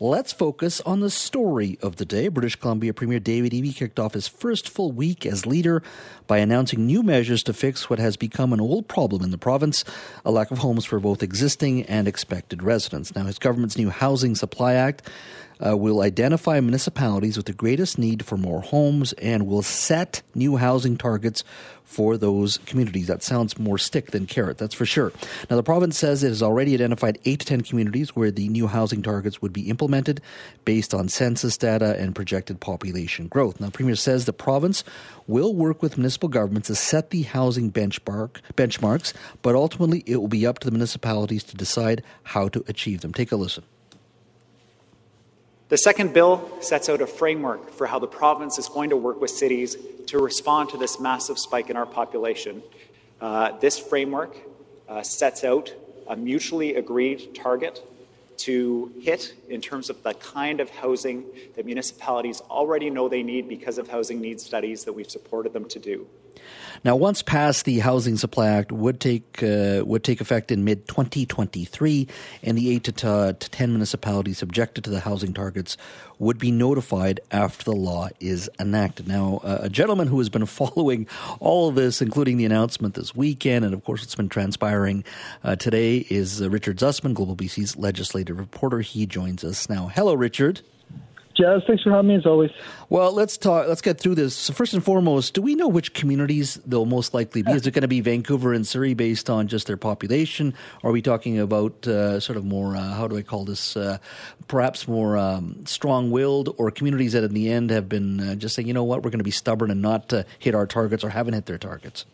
Let's focus on the story of the day. British Columbia Premier David Eby kicked off his first full week as leader by announcing new measures to fix what has become an old problem in the province a lack of homes for both existing and expected residents. Now, his government's new Housing Supply Act uh, will identify municipalities with the greatest need for more homes and will set new housing targets for those communities. That sounds more stick than carrot, that's for sure. Now, the province says it has already identified 8 to 10 communities where the new housing targets would be implemented based on census data and projected population growth. Now, Premier says the province will work with municipal governments to set the housing benchmark benchmarks, but ultimately it will be up to the municipalities to decide how to achieve them. Take a listen. The second bill sets out a framework for how the province is going to work with cities to respond to this massive spike in our population. Uh, this framework uh, sets out a mutually agreed target to hit in terms of the kind of housing that municipalities already know they need because of housing needs studies that we've supported them to do. Now, once passed, the Housing Supply Act would take uh, would take effect in mid 2023, and the eight to, t- to ten municipalities subjected to the housing targets would be notified after the law is enacted. Now, uh, a gentleman who has been following all of this, including the announcement this weekend, and of course, it's been transpiring uh, today, is uh, Richard Zussman, Global BC's legislative reporter. He joins us now. Hello, Richard. Jazz, thanks for having me as always. Well, let's talk. Let's get through this. So first and foremost, do we know which communities they'll most likely be? Is it going to be Vancouver and Surrey based on just their population? Or are we talking about uh, sort of more? Uh, how do I call this? Uh, perhaps more um, strong-willed, or communities that in the end have been uh, just saying, you know what, we're going to be stubborn and not uh, hit our targets or haven't hit their targets.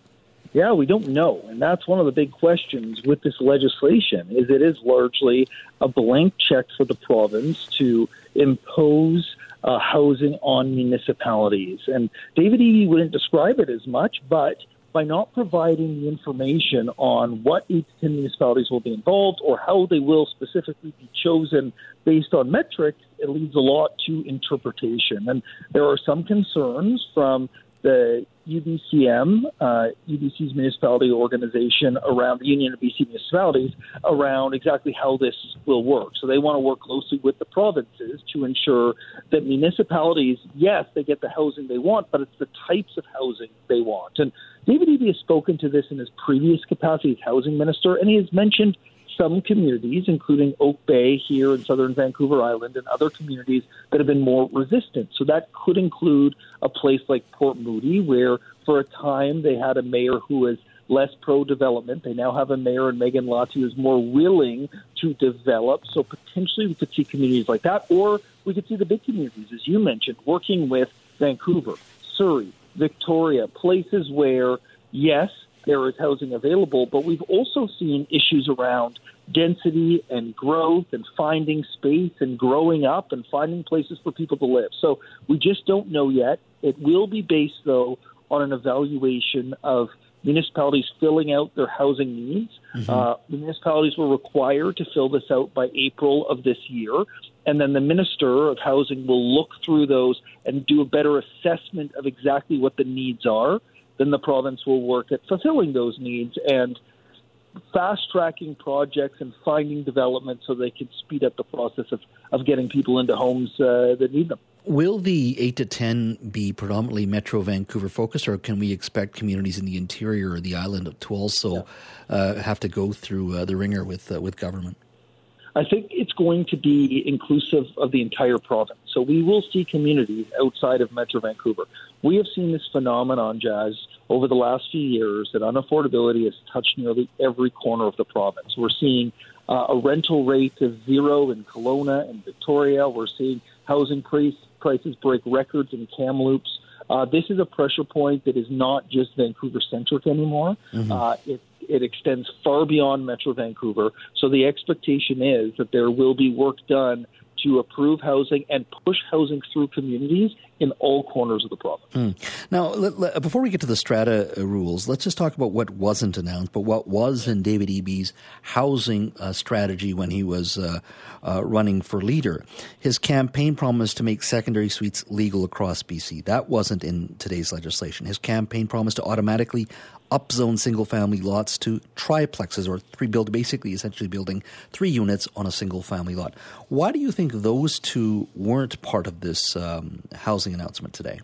Yeah, we don't know, and that's one of the big questions with this legislation. Is it is largely a blank check for the province to impose uh, housing on municipalities. And David Eby wouldn't describe it as much, but by not providing the information on what each 10 municipalities will be involved or how they will specifically be chosen based on metrics, it leaves a lot to interpretation. And there are some concerns from the UBCM, uh, UBC's municipality organization around the Union of BC Municipalities, around exactly how this will work. So they want to work closely with the provinces to ensure that municipalities, yes, they get the housing they want, but it's the types of housing they want. And David Eby has spoken to this in his previous capacity as housing minister, and he has mentioned some communities, including Oak Bay here in southern Vancouver Island and other communities that have been more resistant. So that could include a place like Port Moody, where for a time they had a mayor who was less pro development. They now have a mayor and Meghan Lahti who is more willing to develop. So potentially we could see communities like that, or we could see the big communities, as you mentioned, working with Vancouver, Surrey, Victoria, places where, yes, there is housing available, but we've also seen issues around density and growth and finding space and growing up and finding places for people to live. So we just don't know yet. It will be based, though, on an evaluation of municipalities filling out their housing needs. Mm-hmm. Uh, municipalities were required to fill this out by April of this year. And then the Minister of Housing will look through those and do a better assessment of exactly what the needs are then the province will work at fulfilling those needs and fast tracking projects and finding development so they can speed up the process of, of getting people into homes uh, that need them. Will the 8 to 10 be predominantly Metro Vancouver focused, or can we expect communities in the interior or the island to also yeah. uh, have to go through uh, the ringer with, uh, with government? I think it's going to be inclusive of the entire province. So we will see communities outside of Metro Vancouver. We have seen this phenomenon, Jazz, over the last few years that unaffordability has touched nearly every corner of the province. We're seeing uh, a rental rate of zero in Kelowna and Victoria. We're seeing housing price, prices break records in Kamloops. Uh, this is a pressure point that is not just Vancouver centric anymore. Mm-hmm. Uh, it, it extends far beyond Metro Vancouver. So the expectation is that there will be work done to approve housing and push housing through communities in all corners of the province. Mm. Now, let, let, before we get to the strata uh, rules, let's just talk about what wasn't announced, but what was in David Eby's housing uh, strategy when he was uh, uh, running for leader. His campaign promised to make secondary suites legal across BC. That wasn't in today's legislation. His campaign promised to automatically upzone single family lots to triplexes or three build basically essentially building three units on a single family lot. Why do you think those two weren't part of this um, housing announcement today?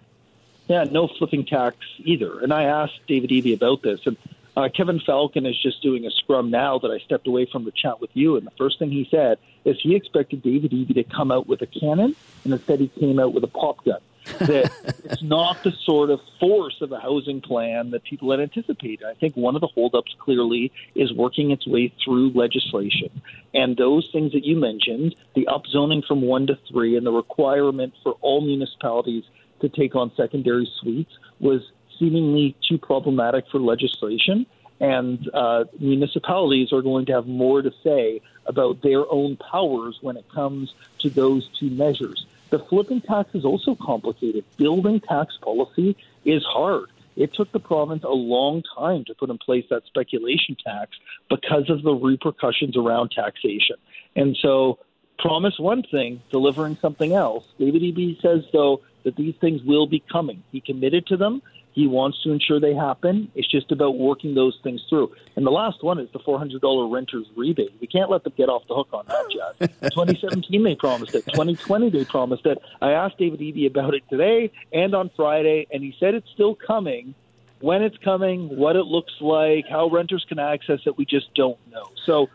Yeah, no flipping tax either. And I asked David Eby about this, and uh, Kevin Falcon is just doing a scrum now that I stepped away from the chat with you. And the first thing he said is he expected David Eby to come out with a cannon, and instead he came out with a pop gun. That it's not the sort of force of a housing plan that people had anticipated. I think one of the holdups clearly is working its way through legislation. And those things that you mentioned, the upzoning from one to three and the requirement for all municipalities to take on secondary suites was seemingly too problematic for legislation. And uh, municipalities are going to have more to say about their own powers when it comes to those two measures. The flipping tax is also complicated. Building tax policy is hard. It took the province a long time to put in place that speculation tax because of the repercussions around taxation. And so, promise one thing, delivering something else. David Eby says, though, that these things will be coming. He committed to them. He wants to ensure they happen. It's just about working those things through. And the last one is the $400 renter's rebate. We can't let them get off the hook on that, Jazz. 2017, they promised it. 2020, they promised it. I asked David Eby about it today and on Friday, and he said it's still coming. When it's coming, what it looks like, how renters can access it, we just don't know. So,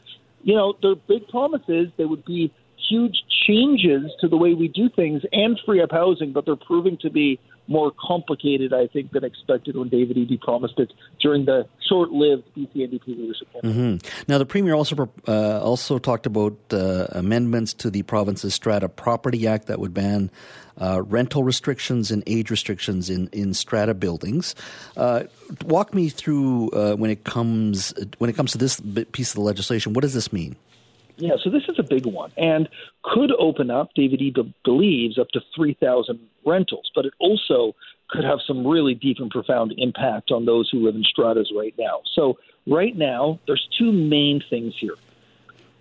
you know, they're big promises. They would be huge changes to the way we do things and free up housing, but they're proving to be more complicated, I think, than expected when David Eby promised it during the short-lived BC NDP leadership. Mm-hmm. Now, the premier also uh, also talked about uh, amendments to the province's Strata Property Act that would ban uh, rental restrictions and age restrictions in, in strata buildings. Uh, walk me through uh, when it comes when it comes to this piece of the legislation. What does this mean? Yeah, so this is a big one and could open up, David Eby believes, up to 3,000 rentals, but it also could have some really deep and profound impact on those who live in stratas right now. So, right now, there's two main things here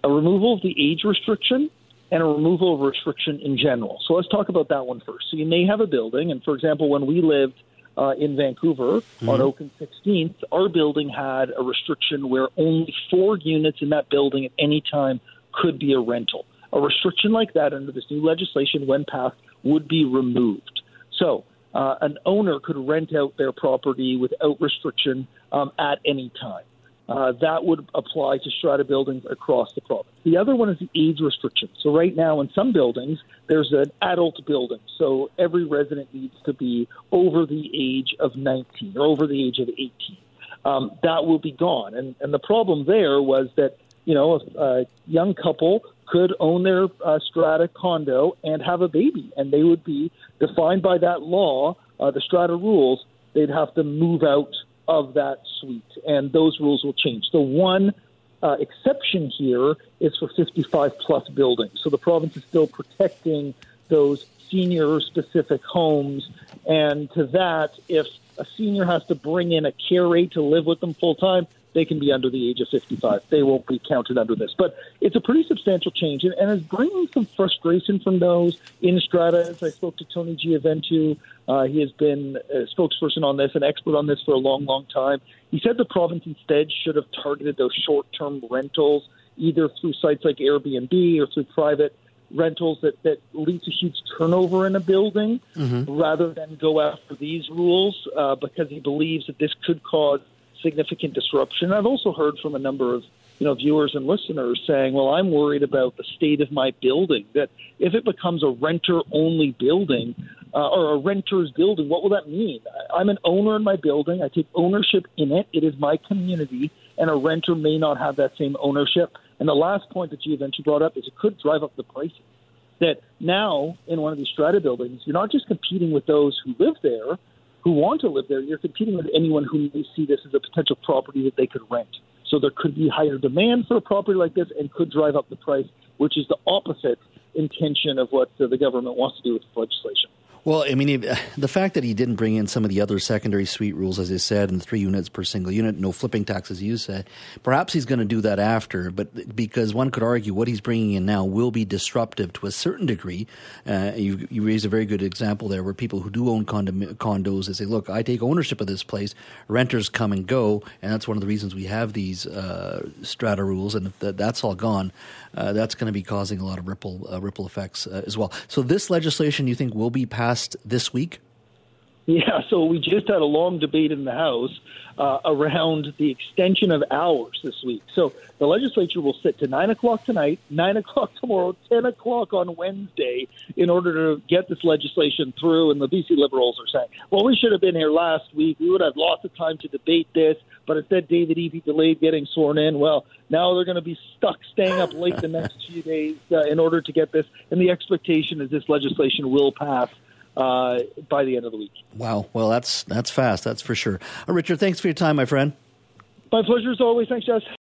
a removal of the age restriction and a removal of restriction in general. So, let's talk about that one first. So, you may have a building, and for example, when we lived uh, in Vancouver mm-hmm. on Oak and 16th, our building had a restriction where only four units in that building at any time could be a rental. A restriction like that under this new legislation, when passed, would be removed. So, uh, an owner could rent out their property without restriction um, at any time. Uh, that would apply to strata buildings across the province. The other one is the age restriction. So right now, in some buildings, there's an adult building. So every resident needs to be over the age of 19 or over the age of 18. Um, that will be gone. And, and the problem there was that, you know, a, a young couple could own their uh, strata condo and have a baby, and they would be defined by that law, uh, the strata rules. They'd have to move out of that suite, and those rules will change. The one uh, exception here is for 55 plus buildings. So the province is still protecting those senior specific homes. And to that, if a senior has to bring in a care rate to live with them full time, they can be under the age of 55. They won't be counted under this. But it's a pretty substantial change and, and is bringing some frustration from those in strata. I spoke to Tony Gioventu. Uh, he has been a spokesperson on this, an expert on this for a long, long time. He said the province instead should have targeted those short term rentals, either through sites like Airbnb or through private rentals that, that lead to huge turnover in a building mm-hmm. rather than go after these rules uh, because he believes that this could cause significant disruption. I've also heard from a number of you know viewers and listeners saying, "Well, I'm worried about the state of my building. That if it becomes a renter-only building uh, or a renter's building, what will that mean? I'm an owner in my building. I take ownership in it. It is my community, and a renter may not have that same ownership." And the last point that you eventually brought up is it could drive up the prices. That now in one of these strata buildings, you're not just competing with those who live there who want to live there, you're competing with anyone who may see this as a potential property that they could rent. So there could be higher demand for a property like this and could drive up the price, which is the opposite intention of what the government wants to do with this legislation. Well, I mean, the fact that he didn't bring in some of the other secondary suite rules, as I said, and three units per single unit, no flipping tax, as you said, perhaps he's going to do that after. But because one could argue what he's bringing in now will be disruptive to a certain degree. Uh, you, you raised a very good example there where people who do own condos, they say, look, I take ownership of this place, renters come and go. And that's one of the reasons we have these uh, strata rules. And if that's all gone, that's going to be causing a lot of ripple, uh, ripple effects uh, as well. So this legislation, you think, will be passed this week? Yeah, so we just had a long debate in the House uh, around the extension of hours this week. So the legislature will sit to 9 o'clock tonight, 9 o'clock tomorrow, 10 o'clock on Wednesday in order to get this legislation through. And the BC Liberals are saying, well, we should have been here last week. We would have lots of time to debate this. But instead, David Eby delayed getting sworn in. Well, now they're going to be stuck staying up late the next few days uh, in order to get this. And the expectation is this legislation will pass uh, by the end of the week. Wow. Well, that's that's fast. That's for sure. Uh, Richard, thanks for your time, my friend. My pleasure as always. Thanks, Jess.